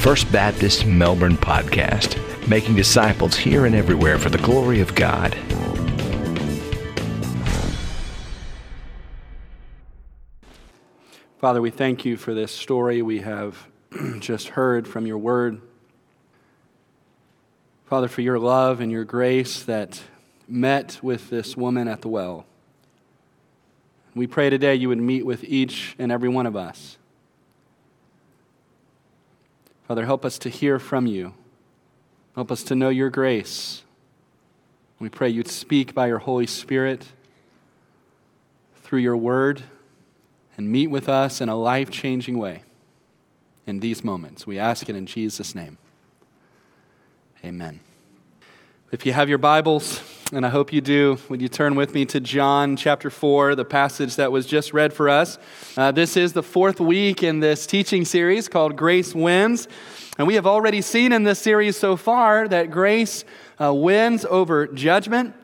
First Baptist Melbourne podcast, making disciples here and everywhere for the glory of God. Father, we thank you for this story we have just heard from your word. Father, for your love and your grace that met with this woman at the well. We pray today you would meet with each and every one of us. Father, help us to hear from you. Help us to know your grace. We pray you'd speak by your Holy Spirit through your word and meet with us in a life changing way in these moments. We ask it in Jesus' name. Amen. If you have your Bibles, and I hope you do, would you turn with me to John chapter 4, the passage that was just read for us? Uh, this is the fourth week in this teaching series called Grace Wins. And we have already seen in this series so far that grace uh, wins over judgment,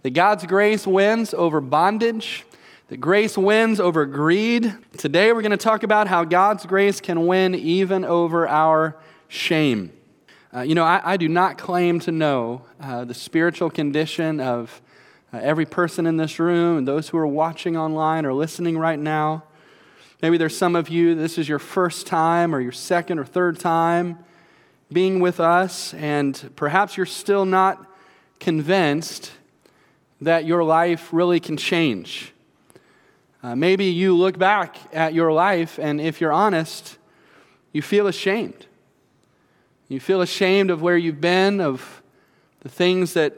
that God's grace wins over bondage, that grace wins over greed. Today we're going to talk about how God's grace can win even over our shame. Uh, you know, I, I, do not claim to know uh, the spiritual condition of uh, every person in this room and those who are watching online or listening right now. Maybe there's some of you, this is your first time or your second or third time being with us, and perhaps you're still not convinced that your life really can change. Uh, maybe you look back at your life, and if you're honest, you feel ashamed. You feel ashamed of where you've been, of the things that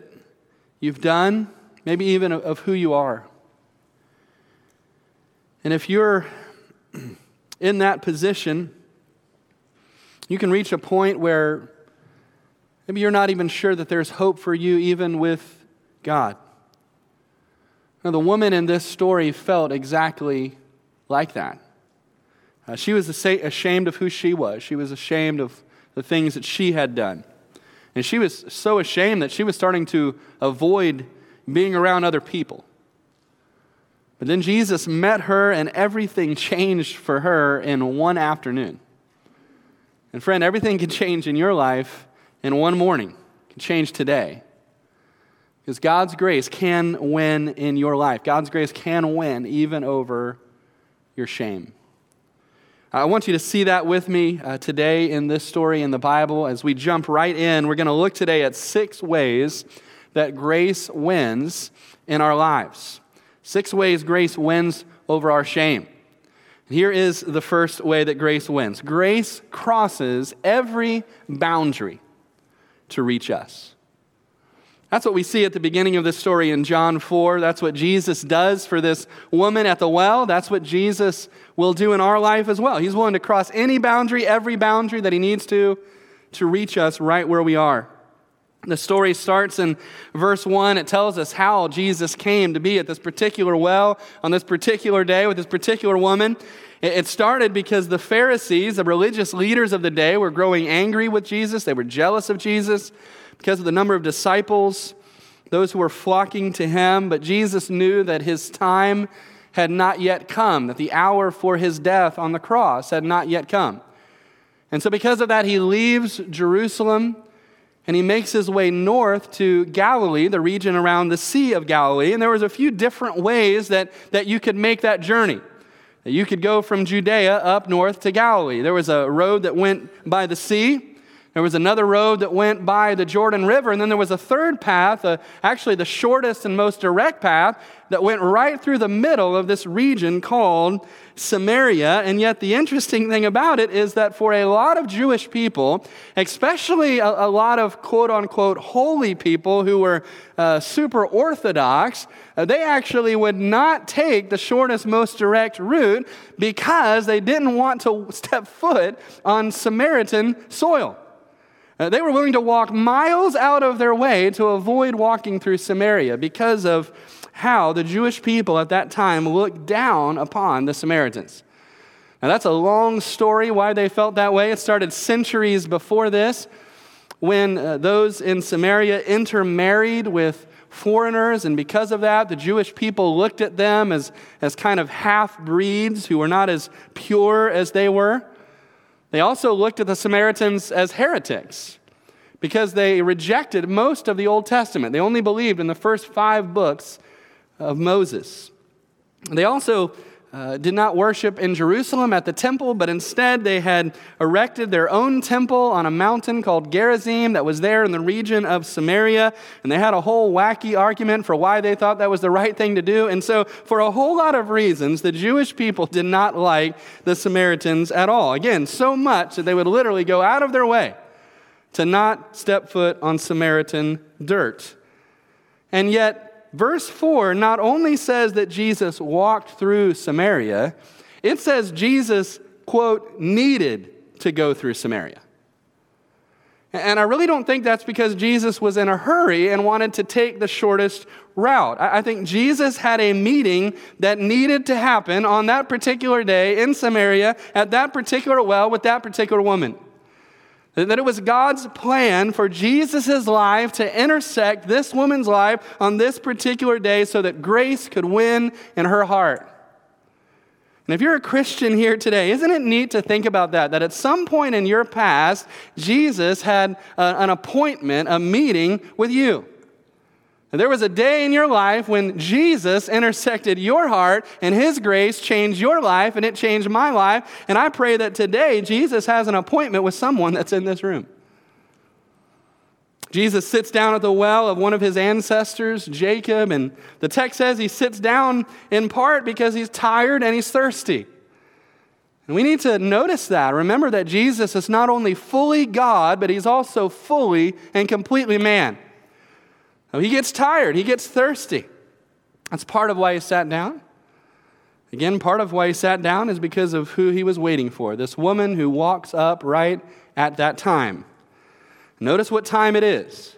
you've done, maybe even of who you are. And if you're in that position, you can reach a point where maybe you're not even sure that there's hope for you, even with God. Now, the woman in this story felt exactly like that. Uh, she was ashamed of who she was, she was ashamed of the things that she had done. And she was so ashamed that she was starting to avoid being around other people. But then Jesus met her, and everything changed for her in one afternoon. And friend, everything can change in your life in one morning, can change today. Because God's grace can win in your life. God's grace can win even over your shame. I want you to see that with me uh, today in this story in the Bible. As we jump right in, we're going to look today at six ways that grace wins in our lives. Six ways grace wins over our shame. Here is the first way that grace wins grace crosses every boundary to reach us. That's what we see at the beginning of this story in John 4. That's what Jesus does for this woman at the well. That's what Jesus will do in our life as well. He's willing to cross any boundary, every boundary that he needs to, to reach us right where we are. The story starts in verse 1. It tells us how Jesus came to be at this particular well on this particular day with this particular woman. It started because the Pharisees, the religious leaders of the day, were growing angry with Jesus. They were jealous of Jesus because of the number of disciples, those who were flocking to him. But Jesus knew that his time had not yet come, that the hour for his death on the cross had not yet come. And so, because of that, he leaves Jerusalem and he makes his way north to Galilee, the region around the Sea of Galilee. And there was a few different ways that, that you could make that journey. You could go from Judea up north to Galilee. There was a road that went by the sea. There was another road that went by the Jordan River, and then there was a third path, uh, actually the shortest and most direct path, that went right through the middle of this region called Samaria. And yet, the interesting thing about it is that for a lot of Jewish people, especially a, a lot of quote unquote holy people who were uh, super orthodox, uh, they actually would not take the shortest, most direct route because they didn't want to step foot on Samaritan soil. Uh, they were willing to walk miles out of their way to avoid walking through Samaria because of how the Jewish people at that time looked down upon the Samaritans. Now, that's a long story why they felt that way. It started centuries before this when uh, those in Samaria intermarried with foreigners, and because of that, the Jewish people looked at them as, as kind of half breeds who were not as pure as they were. They also looked at the Samaritans as heretics because they rejected most of the Old Testament. They only believed in the first five books of Moses. They also uh, did not worship in Jerusalem at the temple, but instead they had erected their own temple on a mountain called Gerizim that was there in the region of Samaria. And they had a whole wacky argument for why they thought that was the right thing to do. And so, for a whole lot of reasons, the Jewish people did not like the Samaritans at all. Again, so much that they would literally go out of their way to not step foot on Samaritan dirt. And yet, verse 4 not only says that Jesus walked through Samaria, it says Jesus, quote, needed to go through Samaria. And I really don't think that's because Jesus was in a hurry and wanted to take the shortest route. I think Jesus had a meeting that needed to happen on that particular day in Samaria at that particular well with that particular woman. That it was God's plan for Jesus' life to intersect this woman's life on this particular day so that grace could win in her heart. And if you're a Christian here today, isn't it neat to think about that? That at some point in your past, Jesus had a, an appointment, a meeting with you. There was a day in your life when Jesus intersected your heart and his grace changed your life and it changed my life. And I pray that today Jesus has an appointment with someone that's in this room. Jesus sits down at the well of one of his ancestors, Jacob, and the text says he sits down in part because he's tired and he's thirsty. And we need to notice that. Remember that Jesus is not only fully God, but he's also fully and completely man. Oh, he gets tired, he gets thirsty. That's part of why he sat down. Again, part of why he sat down is because of who he was waiting for this woman who walks up right at that time. Notice what time it is.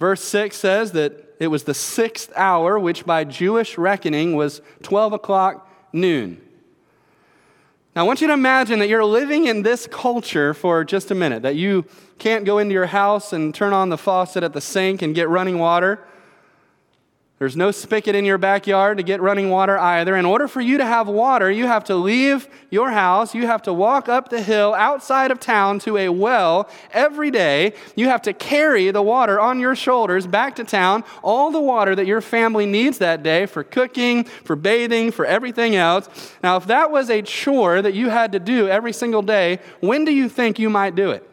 Verse 6 says that it was the sixth hour, which by Jewish reckoning was 12 o'clock noon. Now, I want you to imagine that you're living in this culture for just a minute, that you can't go into your house and turn on the faucet at the sink and get running water. There's no spigot in your backyard to get running water either. In order for you to have water, you have to leave your house. You have to walk up the hill outside of town to a well every day. You have to carry the water on your shoulders back to town, all the water that your family needs that day for cooking, for bathing, for everything else. Now, if that was a chore that you had to do every single day, when do you think you might do it?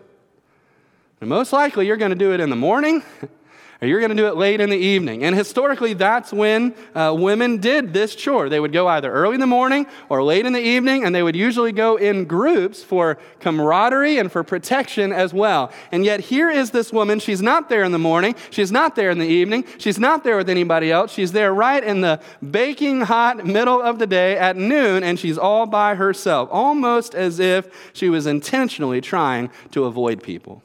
And most likely, you're going to do it in the morning or you're going to do it late in the evening. And historically, that's when uh, women did this chore. They would go either early in the morning or late in the evening, and they would usually go in groups for camaraderie and for protection as well. And yet, here is this woman. She's not there in the morning, she's not there in the evening, she's not there with anybody else. She's there right in the baking hot middle of the day at noon, and she's all by herself, almost as if she was intentionally trying to avoid people.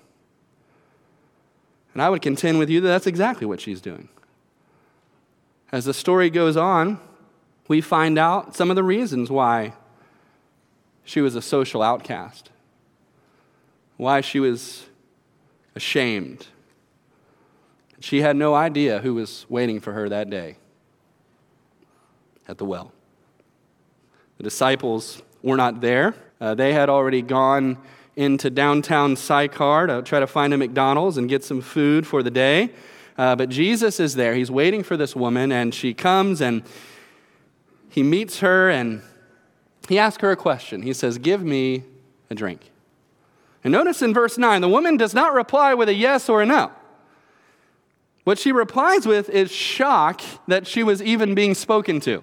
And I would contend with you that that's exactly what she's doing. As the story goes on, we find out some of the reasons why she was a social outcast, why she was ashamed. She had no idea who was waiting for her that day at the well. The disciples were not there, uh, they had already gone into downtown Sychar to try to find a McDonald's and get some food for the day. Uh, but Jesus is there. He's waiting for this woman, and she comes and he meets her and he asks her a question. He says, Give me a drink. And notice in verse 9, the woman does not reply with a yes or a no. What she replies with is shock that she was even being spoken to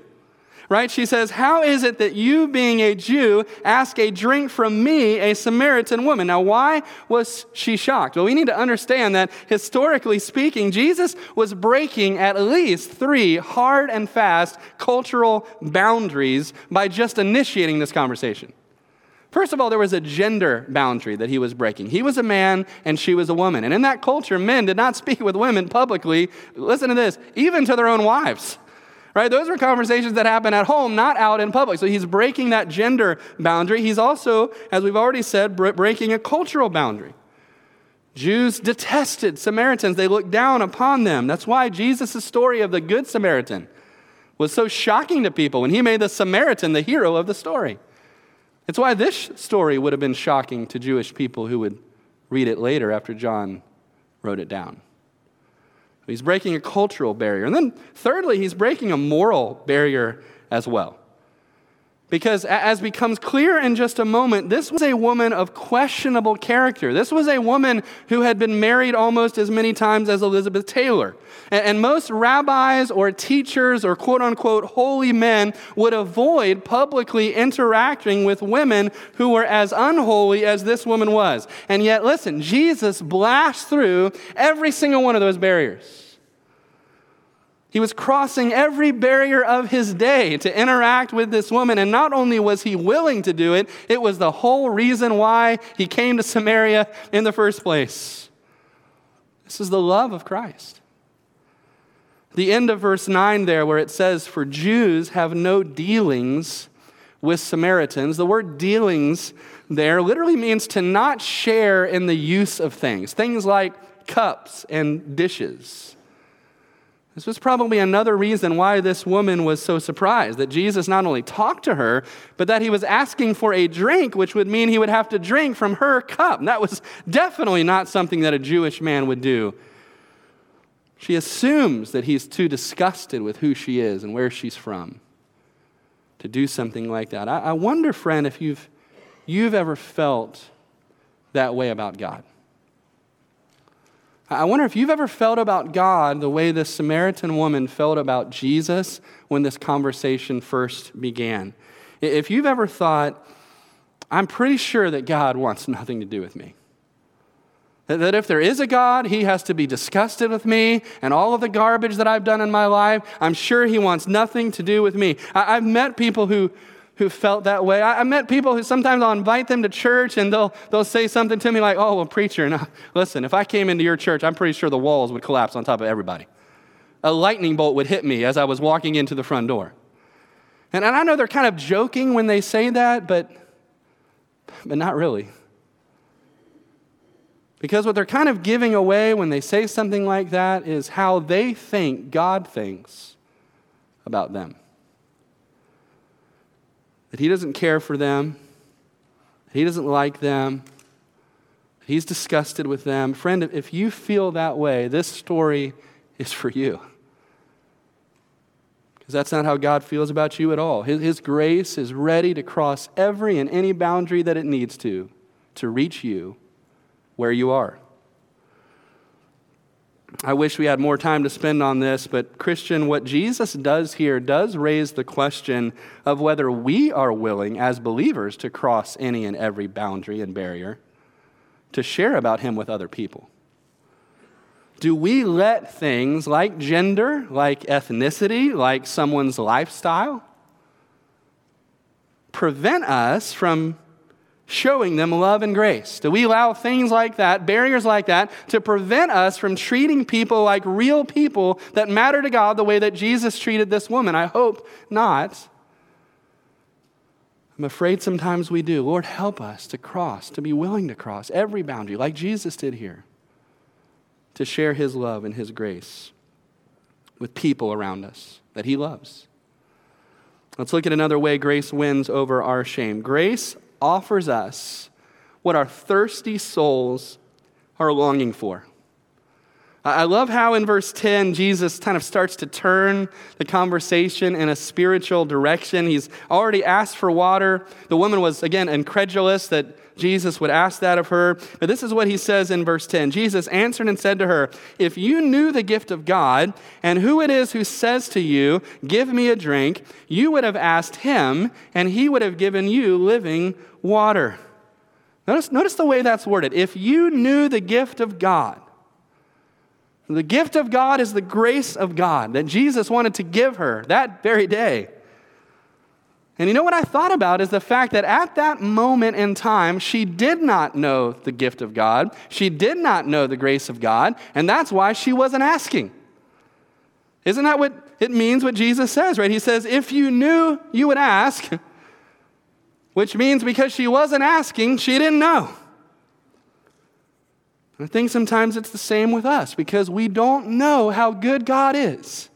right? She says, How is it that you, being a Jew, ask a drink from me, a Samaritan woman? Now, why was she shocked? Well, we need to understand that historically speaking, Jesus was breaking at least three hard and fast cultural boundaries by just initiating this conversation. First of all, there was a gender boundary that he was breaking. He was a man and she was a woman. And in that culture, men did not speak with women publicly, listen to this, even to their own wives right? Those are conversations that happen at home, not out in public. So he's breaking that gender boundary. He's also, as we've already said, breaking a cultural boundary. Jews detested Samaritans, they looked down upon them. That's why Jesus' story of the Good Samaritan was so shocking to people when he made the Samaritan the hero of the story. It's why this story would have been shocking to Jewish people who would read it later after John wrote it down. He's breaking a cultural barrier. And then, thirdly, he's breaking a moral barrier as well. Because as becomes clear in just a moment, this was a woman of questionable character. This was a woman who had been married almost as many times as Elizabeth Taylor. And most rabbis or teachers or quote unquote holy men would avoid publicly interacting with women who were as unholy as this woman was. And yet, listen, Jesus blasted through every single one of those barriers. He was crossing every barrier of his day to interact with this woman. And not only was he willing to do it, it was the whole reason why he came to Samaria in the first place. This is the love of Christ. The end of verse 9 there, where it says, For Jews have no dealings with Samaritans. The word dealings there literally means to not share in the use of things, things like cups and dishes. This was probably another reason why this woman was so surprised that Jesus not only talked to her, but that he was asking for a drink, which would mean he would have to drink from her cup. And that was definitely not something that a Jewish man would do. She assumes that he's too disgusted with who she is and where she's from to do something like that. I, I wonder, friend, if you've, you've ever felt that way about God. I wonder if you've ever felt about God the way this Samaritan woman felt about Jesus when this conversation first began. If you've ever thought, I'm pretty sure that God wants nothing to do with me. That if there is a God, he has to be disgusted with me and all of the garbage that I've done in my life. I'm sure he wants nothing to do with me. I've met people who, who felt that way. I, I, met people who sometimes I'll invite them to church and they'll, they'll say something to me like, oh, well, preacher, no, listen, if I came into your church, I'm pretty sure the walls would collapse on top of everybody. A lightning bolt would hit me as I was walking into the front door. And, and I know they're kind of joking when they say that, but, but not really. Because what they're kind of giving away when they say something like that is how they think God thinks about them that he doesn't care for them, he doesn't like them, he's disgusted with them. Friend, if you feel that way, this story is for you. Because that's not how God feels about you at all. His, his grace is ready to cross every and any boundary that it needs to, to reach you where you are. I wish we had more time to spend on this, but Christian, what Jesus does here does raise the question of whether we are willing as believers to cross any and every boundary and barrier to share about Him with other people. Do we let things like gender, like ethnicity, like someone's lifestyle, prevent us from showing them love and grace? Do we allow things like that, barriers like that, to prevent us from treating people like real people that matter to God the way that Jesus treated this woman? I hope not. I'm afraid sometimes we do. Lord, help us to cross, to be willing to cross every boundary, like Jesus did here, to share his love and his grace with people around us that he loves. Let's look at another way grace wins over our shame. Grace offers us what our thirsty souls are longing for. I love how in verse 10, Jesus kind of starts to turn the conversation in a spiritual direction. He's already asked for water. The woman was, again, incredulous that Jesus would ask that of her. But this is what he says in verse 10 Jesus answered and said to her, If you knew the gift of God and who it is who says to you, Give me a drink, you would have asked him, and he would have given you living water. Notice, notice the way that's worded. If you knew the gift of God, the gift of God is the grace of God that Jesus wanted to give her that very day. And you know what I thought about is the fact that at that moment in time, she did not know the gift of God. She did not know the grace of God, and that's why she wasn't asking. Isn't that what it means what Jesus says, right? He says, if you knew, you would ask, which means because she wasn't asking, she didn't know. I think sometimes it's the same with us because we don't know how good God is.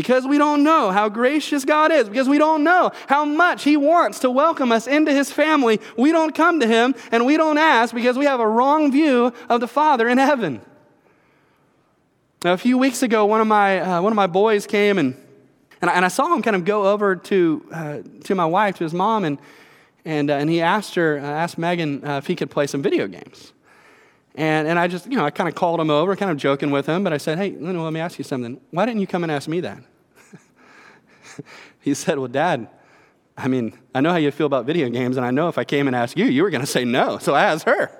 Because we don't know how gracious God is, because we don't know how much He wants to welcome us into His family, we don't come to Him and we don't ask because we have a wrong view of the Father in heaven. Now, a few weeks ago, one of my, uh, one of my boys came and, and I, and, I, saw him kind of go over to, uh, to my wife, to his mom, and, and, uh, and he asked her, uh, asked Megan uh, if he could play some video games. And, and I just, you know, I kind of called him over, kind of joking with him, but I said, hey, let me ask you something. Why didn't you come and ask me that? he said, well, Dad, I mean, I know how you feel about video games, and I know if I came and asked you, you were going to say no, so I asked her.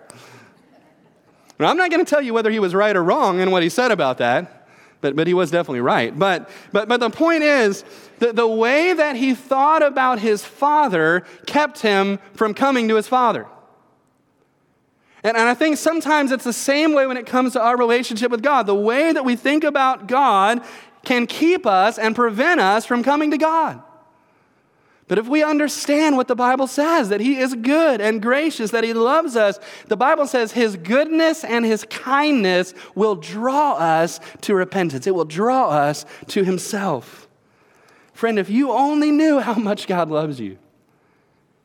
Now, I'm not going to tell you whether he was right or wrong in what he said about that, but, but he was definitely right. But, but, but the point is that the way that he thought about his father kept him from coming to his father. And, and I think sometimes it's the same way when it comes to our relationship with God. The way that we think about God can keep us and prevent us from coming to God. But if we understand what the Bible says, that He is good and gracious, that He loves us, the Bible says His goodness and His kindness will draw us to repentance. It will draw us to Himself. Friend, if you only knew how much God loves you,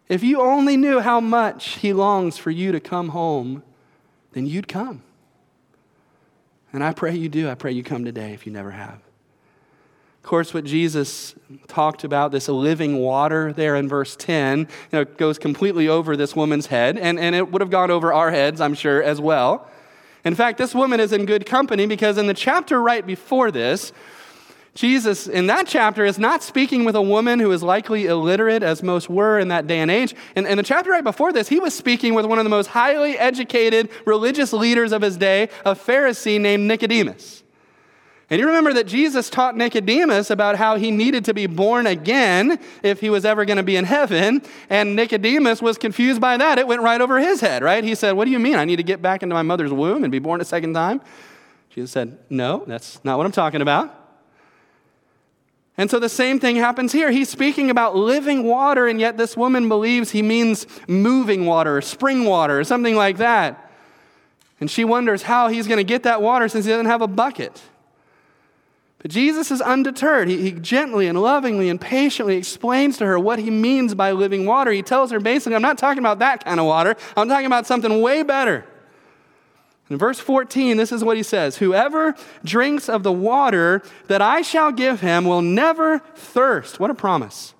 if you only knew how much He longs for you to come home, then you'd come. And I pray you do. I pray you come today if you never have. Of course, what Jesus talked about, this living water there in verse 10, you know, goes completely over this woman's head, and, and it would have gone over our heads, I'm sure, as well. In fact, this woman is in good company because in the chapter right before this, Jesus, in that chapter, is not speaking with a woman who is likely illiterate, as most were in that day and age. In, in, the chapter right before this, he was speaking with one of the most highly educated religious leaders of his day, a Pharisee named Nicodemus. And you remember that Jesus taught Nicodemus about how he needed to be born again if he was ever going to be in heaven. And Nicodemus was confused by that. It went right over his head, right? He said, What do you mean? I need to get back into my mother's womb and be born a second time? Jesus said, No, that's not what I'm talking about. And so the same thing happens here. He's speaking about living water, and yet this woman believes he means moving water, spring water, or something like that. And she wonders how he's going to get that water since he doesn't have a bucket. Jesus is undeterred. He, he, gently and lovingly and patiently explains to her what he means by living water. He tells her basically, I'm not talking about that kind of water, I'm talking about something way better. In verse 14, this is what he says Whoever drinks of the water that I shall give him will never thirst. What a promise.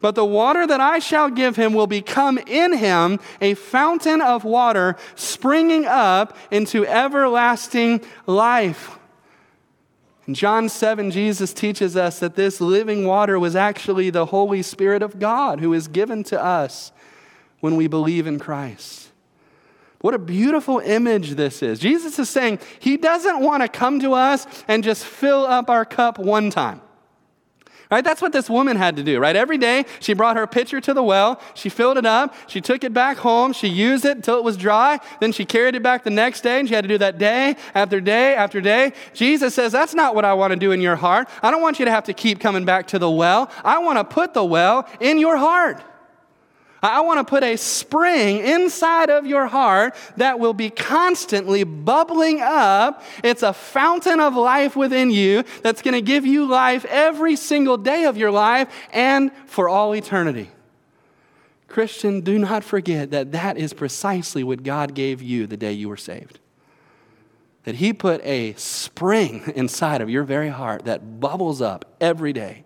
But the water that I shall give him will become in him a fountain of water springing up into everlasting life. In John 7, Jesus teaches us that this living water was actually the Holy Spirit of God who is given to us when we believe in Christ. What a beautiful image this is. Jesus is saying he doesn't want to come to us and just fill up our cup one time. Right? That's what this woman had to do, right? Every day she brought her pitcher to the well, she filled it up, she took it back home, she used it until it was dry, then she carried it back the next day, and she had to do that day after day after day. Jesus says, That's not what I want to do in your heart. I don't want you to have to keep coming back to the well. I want to put the well in your heart. I want to put a spring inside of your heart that will be constantly bubbling up. It's a fountain of life within you that's going to give you life every single day of your life and for all eternity. Christian, do not forget that that is precisely what God gave you the day you were saved. That He put a spring inside of your very heart that bubbles up every day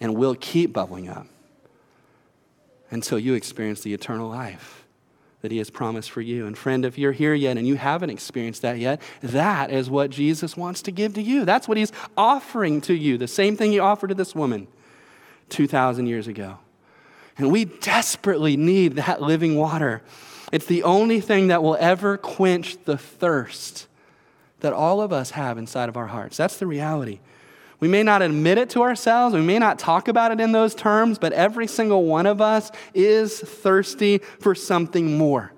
and will keep bubbling up until you experience the eternal life that He has promised for you. And friend, if you're here yet and you haven't experienced that yet, that is what Jesus wants to give to you. That's what He's offering to you, the same thing He offered to this woman 2,000 years ago. And we desperately need that living water. It's the only thing that will ever quench the thirst that all of us have inside of our hearts. That's the reality. We may not admit it to ourselves, we may not talk about it in those terms, but every single one of us is thirsty for something more.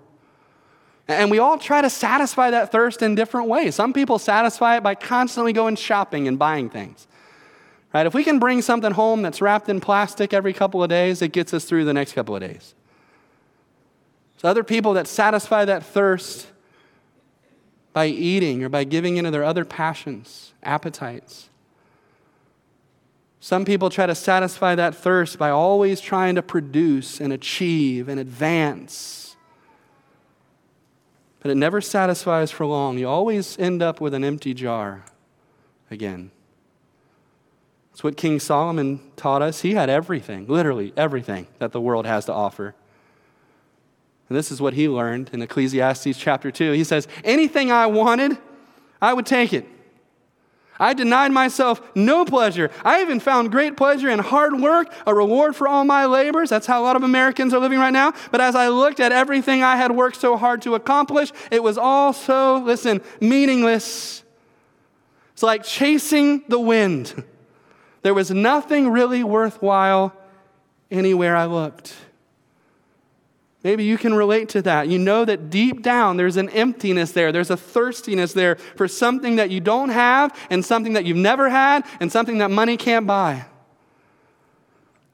And we all try to satisfy that thirst in different ways. Some people satisfy it by constantly going shopping and buying things. Right? If we can bring something home that's wrapped in plastic every couple of days, it gets us through the next couple of days. So other people that satisfy that thirst by eating or by giving into their other passions, appetites. Some people try to satisfy that thirst by always trying to produce and achieve and advance. But it never satisfies for long. You always end up with an empty jar again. It's what King Solomon taught us. He had everything, literally everything that the world has to offer. And this is what he learned in Ecclesiastes chapter 2. He says, Anything I wanted, I would take it. I denied myself no pleasure. I even found great pleasure in hard work, a reward for all my labors. That's how a lot of Americans are living right now. But as I looked at everything I had worked so hard to accomplish, it was all so, listen, meaningless. It's like chasing the wind. There was nothing really worthwhile anywhere I looked. Maybe you can relate to that. You know that deep down there's an emptiness there, there's a thirstiness there for something that you don't have, and something that you've never had, and something that money can't buy.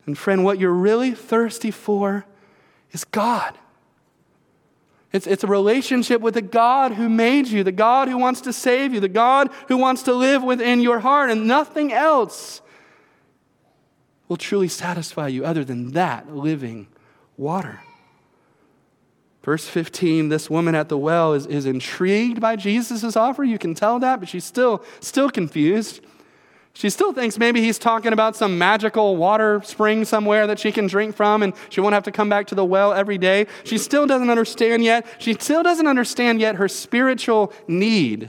And friend, what you're really thirsty for is God. It's, it's a relationship with the God who made you, the God who wants to save you, the God who wants to live within your heart, and nothing else will truly satisfy you other than that living water. Verse 15, this woman at the well is, is intrigued by Jesus' offer. You can tell that, but she's still, still confused. She still thinks maybe he's talking about some magical water spring somewhere that she can drink from and she won't have to come back to the well every day. She still doesn't understand yet. She still doesn't understand yet her spiritual need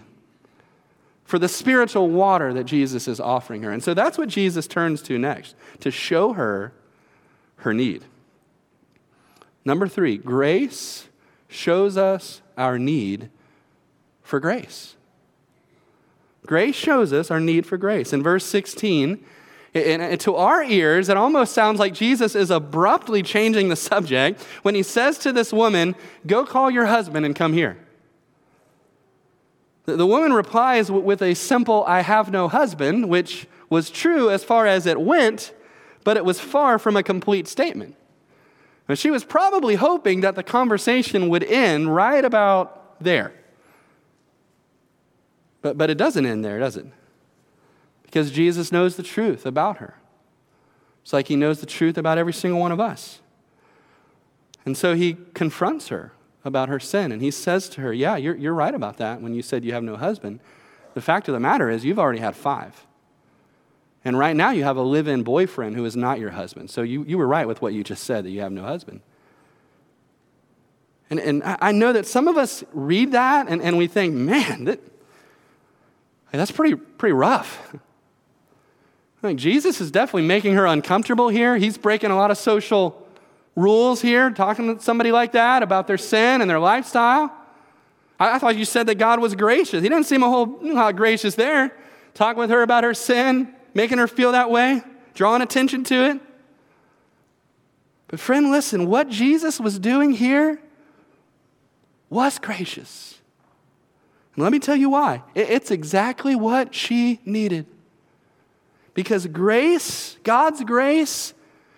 for the spiritual water that Jesus is offering her. And so that's what Jesus turns to next to show her her need. Number three, grace shows us our need for grace. Grace shows us our need for grace. In verse 16, and to our ears, it almost sounds like Jesus is abruptly changing the subject when he says to this woman, Go call your husband and come here. The woman replies with a simple, I have no husband, which was true as far as it went, but it was far from a complete statement. And she was probably hoping that the conversation would end right about there. But, but it doesn't end there, does it? Because Jesus knows the truth about her. It's like he knows the truth about every single one of us. And so he confronts her about her sin. And he says to her, Yeah, you're, you're right about that when you said you have no husband. The fact of the matter is, you've already had five. And right now, you have a live in boyfriend who is not your husband. So you, you were right with what you just said that you have no husband. And, and I know that some of us read that and, and we think, man, that, that's pretty, pretty rough. I think Jesus is definitely making her uncomfortable here. He's breaking a lot of social rules here, talking to somebody like that about their sin and their lifestyle. I, I thought you said that God was gracious. He didn't seem a whole lot gracious there. Talking with her about her sin, making her feel that way, drawing attention to it. But, friend, listen, what Jesus was doing here was gracious. And let me tell you why. It's exactly what she needed. Because grace, God's grace,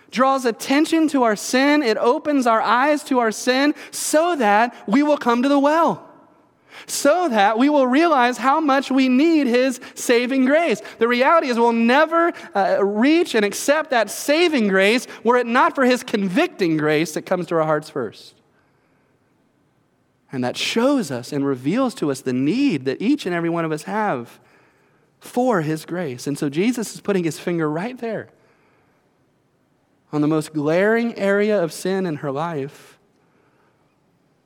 draws attention to our sin, it opens our eyes to our sin so that we will come to the well so that we will realize how much we need His saving grace. The reality is, we'll never uh, reach and accept that saving grace were it not for His convicting grace that comes to our hearts first. And that shows us and reveals to us the need that each and every one of us have for His grace. And so Jesus is putting His finger right there on the most glaring area of sin in her life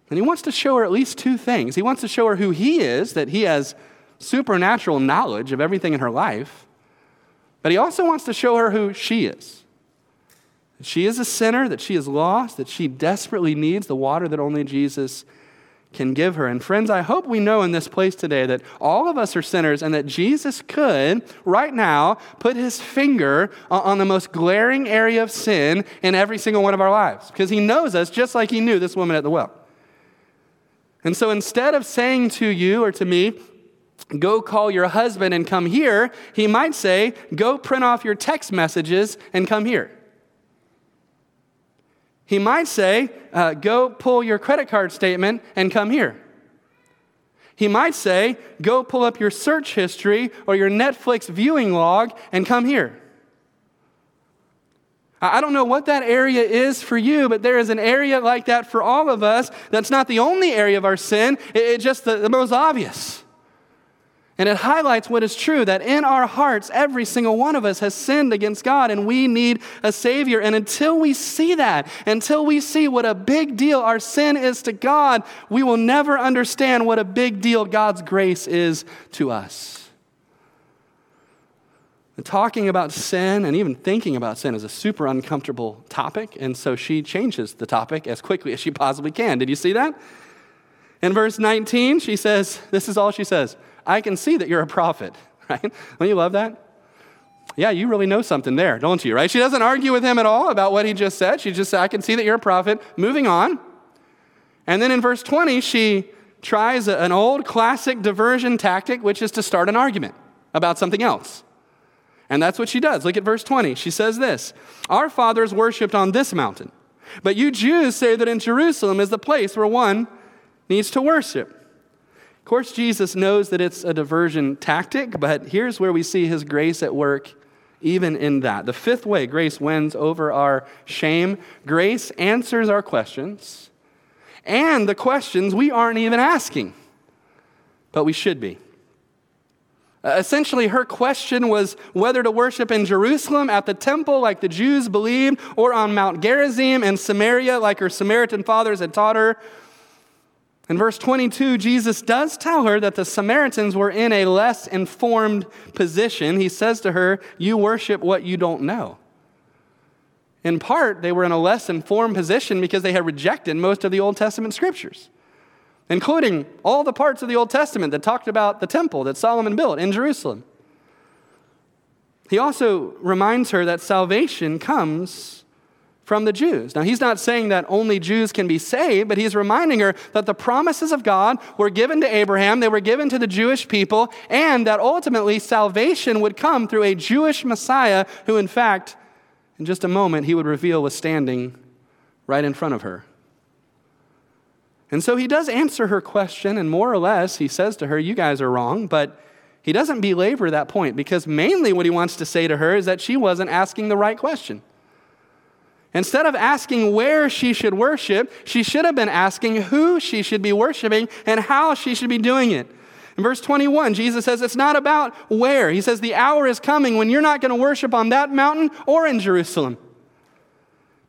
and he wants to show her at least two things. He wants to show her who he is, that he has supernatural knowledge of everything in her life. But he also wants to show her who she is. That she is a sinner, that she is lost, that she desperately needs the water that only Jesus can give her. And friends, I hope we know in this place today that all of us are sinners and that Jesus could, right now, put his finger on the most glaring area of sin in every single one of our lives. Because he knows us just like he knew this woman at the well. And so instead of saying to you or to me, go call your husband and come here, he might say, go print off your text messages and come here. He might say, uh, go pull your credit card statement and come here. He might say, go pull up your search history or your Netflix viewing log and come here. I don't know what that area is for you, but there is an area like that for all of us. That's not the only area of our sin, it's just the, the most obvious. And it highlights what is true that in our hearts, every single one of us has sinned against God and we need a Savior. And until we see that, until we see what a big deal our sin is to God, we will never understand what a big deal God's grace is to us. Talking about sin and even thinking about sin is a super uncomfortable topic, and so she changes the topic as quickly as she possibly can. Did you see that? In verse 19, she says, This is all she says I can see that you're a prophet, right? Don't you love that? Yeah, you really know something there, don't you, right? She doesn't argue with him at all about what he just said. She just said, I can see that you're a prophet. Moving on. And then in verse 20, she tries an old classic diversion tactic, which is to start an argument about something else. And that's what she does. Look at verse 20. She says this Our fathers worshiped on this mountain, but you Jews say that in Jerusalem is the place where one needs to worship. Of course, Jesus knows that it's a diversion tactic, but here's where we see his grace at work even in that. The fifth way grace wins over our shame grace answers our questions and the questions we aren't even asking, but we should be. Uh, essentially, her question was whether to worship in Jerusalem at the temple, like the Jews believed, or on Mount Gerizim in Samaria, like her Samaritan fathers had taught her. In verse 22, Jesus does tell her that the Samaritans were in a less informed position. He says to her, You worship what you don't know. In part, they were in a less informed position because they had rejected most of the Old Testament scriptures including all the parts of the Old Testament that talked about the temple that Solomon built in Jerusalem. He also reminds her that salvation comes from the Jews. Now, he's not saying that only Jews can be saved, but he's reminding her that the promises of God were given to Abraham, they were given to the Jewish people, and that ultimately salvation would come through a Jewish Messiah who, in fact, in just a moment, he would reveal was standing right in front of her. And so he does answer her question, and more or less, he says to her, You guys are wrong, but he doesn't belabor that point because mainly what he wants to say to her is that she wasn't asking the right question. Instead of asking where she should worship, she should have been asking who she should be worshiping and how she should be doing it. In verse 21, Jesus says it's not about where. He says the hour is coming when you're not going to worship on that mountain or in Jerusalem.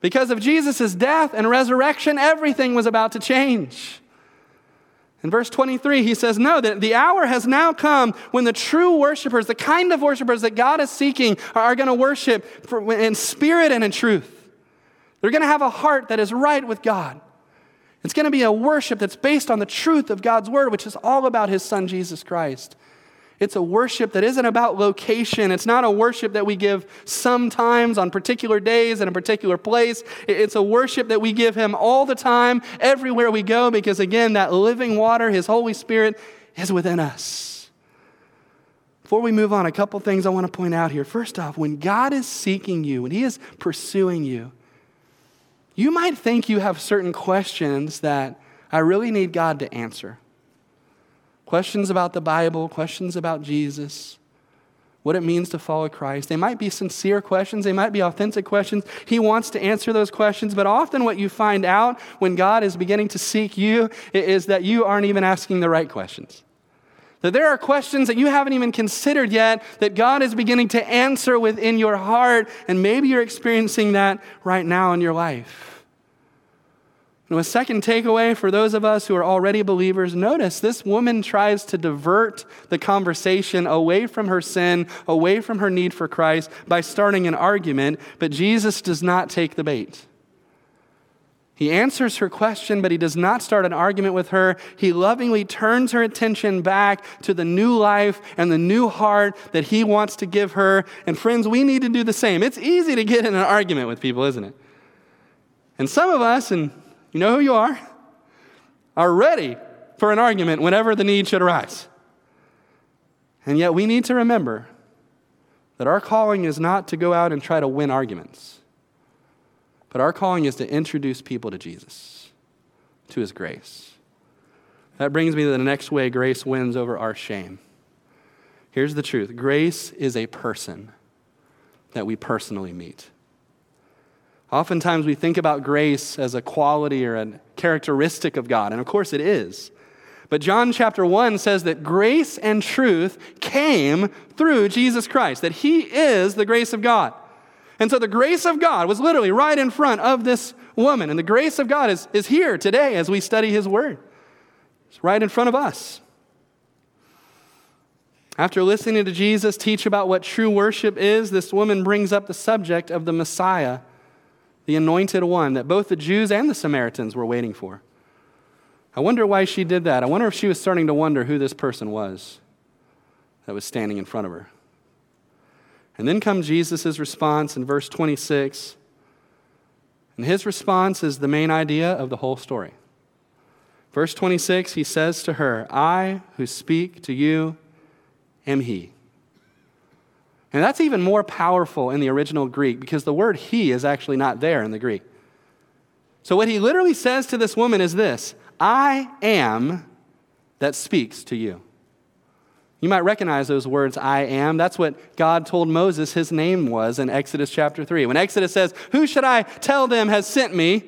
Because of Jesus' death and resurrection, everything was about to change. In verse 23, he says, No, the hour has now come when the true worshipers, the kind of worshipers that God is seeking, are going to worship in spirit and in truth. They're going to have a heart that is right with God. It's going to be a worship that's based on the truth of God's word, which is all about his son, Jesus Christ. It's a worship that isn't about location. It's not a worship that we give sometimes on particular days in a particular place. It's a worship that we give Him all the time, everywhere we go, because again, that living water, His Holy Spirit, is within us. Before we move on, a couple things I want to point out here. First off, when God is seeking you, when He is pursuing you, you might think you have certain questions that I really need God to answer questions about the Bible, questions about Jesus, what it means to follow Christ. They might be sincere questions, they might be authentic questions. He wants to answer those questions, but often what you find out when God is beginning to seek you is that you aren't even asking the right questions. That there are questions that you haven't even considered yet that God is beginning to answer within your heart, and maybe you're experiencing that right now in your life. And a second takeaway for those of us who are already believers, notice this woman tries to divert the conversation away from her sin, away from her need for Christ by starting an argument, but Jesus does not take the bait. He answers her question, but he does not start an argument with her. He lovingly turns her attention back to the new life and the new heart that he wants to give her. And friends, we need to do the same. It's easy to get in an argument with people, isn't it? And some of us, and you know who you are? Are ready for an argument whenever the need should arise. And yet we need to remember that our calling is not to go out and try to win arguments, but our calling is to introduce people to Jesus, to his grace. That brings me to the next way grace wins over our shame. Here's the truth grace is a person that we personally meet. Oftentimes we think about grace as a quality or a characteristic of God, and of course it is. But John chapter 1 says that grace and truth came through Jesus Christ, that He is the grace of God. And so the grace of God was literally right in front of this woman. And the grace of God is, is here today as we study His Word. It's right in front of us. After listening to Jesus teach about what true worship is, this woman brings up the subject of the Messiah, the anointed one that both the Jews and the Samaritans were waiting for. I wonder why she did that. I wonder if she was starting to wonder who this person was that was standing in front of her. And then comes Jesus' response in verse 26. And his response is the main idea of the whole story. Verse 26, he says to her, I who speak to you am he. And that's even more powerful in the original Greek because the word he is actually not there in the Greek. So, what he literally says to this woman is this I am that speaks to you. You might recognize those words, I am. That's what God told Moses his name was in Exodus chapter 3. When Exodus says, Who should I tell them has sent me?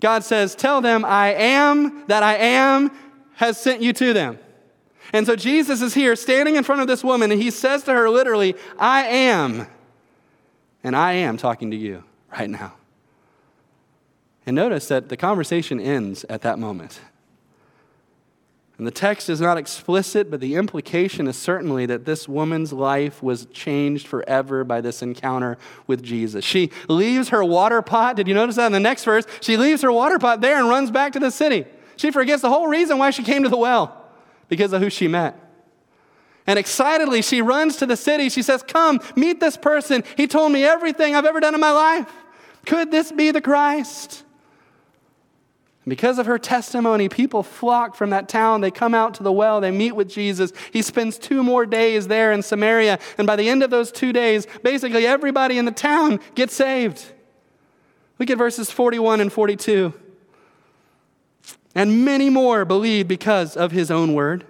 God says, Tell them, I am that I am has sent you to them. And so Jesus is here standing in front of this woman, and he says to her literally, I am. And I am talking to you right now. And notice that the conversation ends at that moment. And the text is not explicit, but the implication is certainly that this woman's life was changed forever by this encounter with Jesus. She leaves her water pot. Did you notice that in the next verse? She leaves her water pot there and runs back to the city. She forgets the whole reason why she came to the well because of who she met. And excitedly, she runs to the city. She says, Come, meet this person. He told me everything I've ever done in my life. Could this be the Christ? because of her testimony, people flock from that town. They come out to the well. They meet with Jesus. He spends two more days there in Samaria. And by the end of those two days, basically everybody in the town gets saved. Look at verses 41 and 42. And many more believed because of his own word.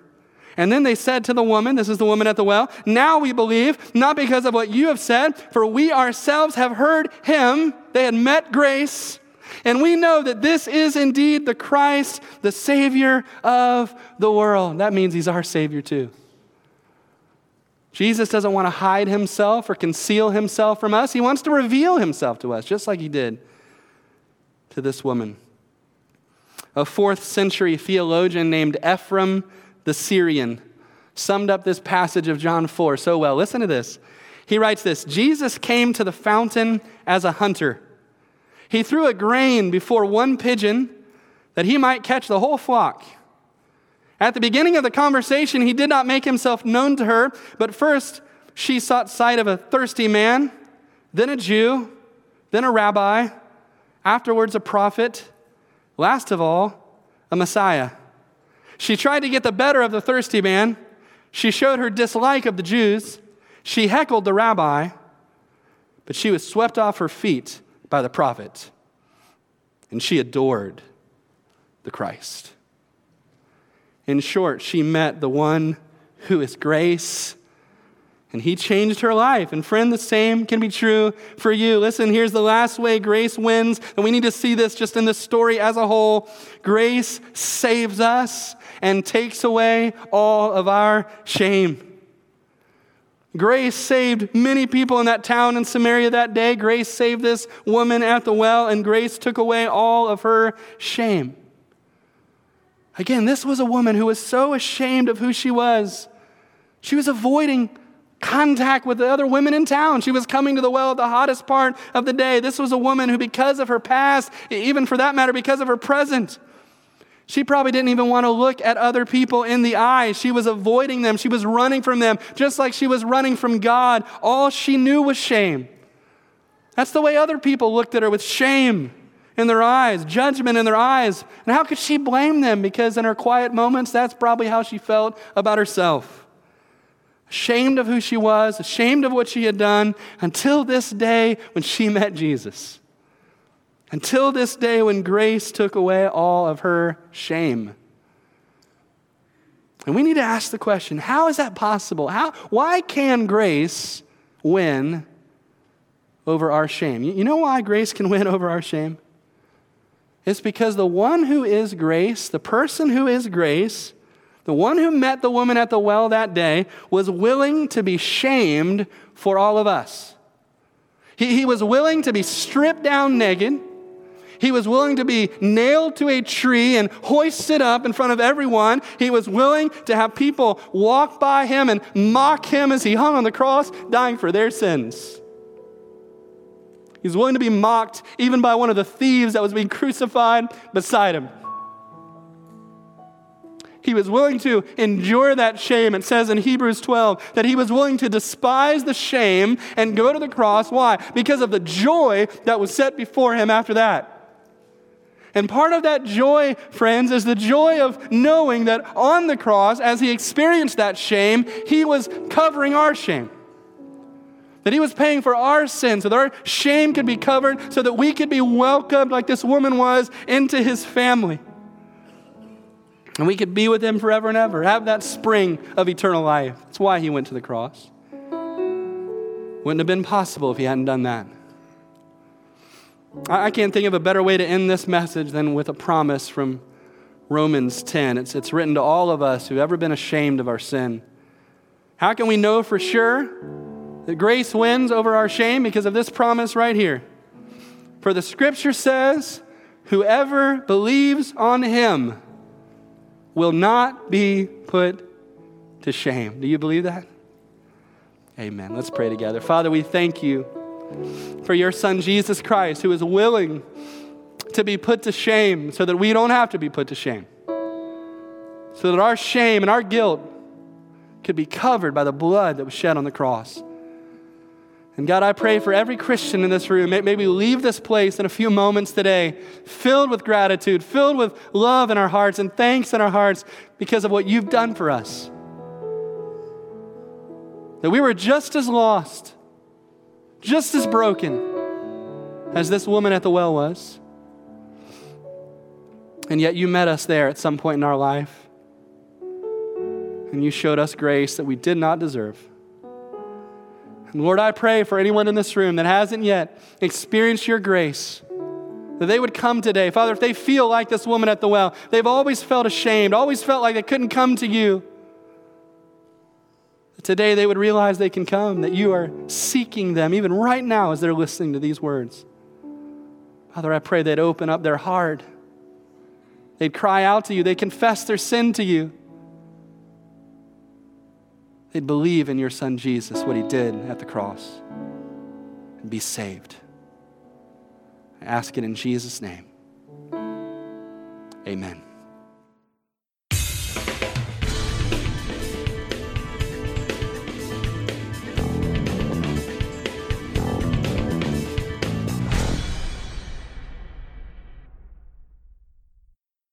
And then they said to the woman, This is the woman at the well, now we believe, not because of what you have said, for we ourselves have heard him. They had met grace and we know that this is indeed the Christ, the Savior of the world. That means He's our Savior too. Jesus doesn't want to hide Himself or conceal Himself from us. He wants to reveal Himself to us, just like He did to this woman. A fourth century theologian named Ephraim the Syrian summed up this passage of John 4 so well. Listen to this. He writes this Jesus came to the fountain as a hunter. He threw a grain before one pigeon that he might catch the whole flock. At the beginning of the conversation, he did not make himself known to her, but first she sought sight of a thirsty man, then a Jew, then a rabbi, afterwards a prophet, last of all, a Messiah. She tried to get the better of the thirsty man. She showed her dislike of the Jews. She heckled the rabbi, but she was swept off her feet by the prophet, and she adored the Christ. In short, she met the one who is grace, and he changed her life. And friend, the same can be true for you. Listen, here's the last way grace wins, and we need to see this just in the story as a whole. Grace saves us and takes away all of our shame. Grace saved many people in that town in Samaria that day. Grace saved this woman at the well, and grace took away all of her shame. Again, this was a woman who was so ashamed of who she was. She was avoiding contact with the other women in town. She was coming to the well at the hottest part of the day. This was a woman who, because of her past, even for that matter, because of her present, she probably didn't even want to look at other people in the eye. She was avoiding them. She was running from them, just like she was running from God. All she knew was shame. That's the way other people looked at her with shame in their eyes, judgment in their eyes. And how could she blame them? Because in her quiet moments, that's probably how she felt about herself. Ashamed of who she was, ashamed of what she had done, until this day when she met Jesus. Until this day when grace took away all of her shame. And we need to ask the question how is that possible? How, why can grace win over our shame. You know why grace can win over our shame? It's because the one who is grace, the person who is grace, the one who met the woman at the well that day, was willing to be shamed for all of us. He, he was willing to be stripped down naked. He was willing to be nailed to a tree and hoisted up in front of everyone. He was willing to have people walk by him and mock him as he hung on the cross, dying for their sins. He's willing to be mocked even by one of the thieves that was being crucified beside him. He was willing to endure that shame. It says in Hebrews 12 that he was willing to despise the shame and go to the cross. Why? Because of the joy that was set before him after that. And part of that joy, friends, is the joy of knowing that on the cross, as he experienced that shame, he was covering our shame. That he was paying for our sins so that our shame could be covered, so that we could be welcomed, like this woman was, into his family. And we could be with him forever and ever, have that spring of eternal life. That's why he went to the cross. Wouldn't have been possible if he hadn't done that. I can't think of a better way to end this message than with a promise from Romans 10. It's, it's written to all of us who've ever been ashamed of our sin. How can we know for sure? that grace wins over our shame because of this promise right here. For the scripture says, Whoever believes on him will not be put to shame. Do you believe that? Amen. Let's pray together. Father, we thank you for your Son, Jesus Christ, who is willing to be put to shame so that we don't have to be put to shame. So that our shame and our guilt could be covered by the blood that was shed on the cross. And God, I pray for every Christian in this room. May, we leave this place in a few moments today filled with gratitude, filled with love in our hearts and thanks in our hearts because of what you've done for us. That we were just as lost, just as broken as this woman at the well was. And yet you met us there at some point in our life. And you showed us grace that we did not deserve. And Lord, I pray for anyone in this room that hasn't yet experienced your grace, that they would come today. Father, if they feel like this woman at the well, they've always felt ashamed, always felt like they couldn't come to you. Today they would realize they can come, that you are seeking them, even right now as they're listening to these words. Father, I pray they'd open up their heart. They'd cry out to you. They'd confess their sin to you. They'd believe in your son Jesus, what he did at the cross, and be saved. I ask it in Jesus' name. Amen.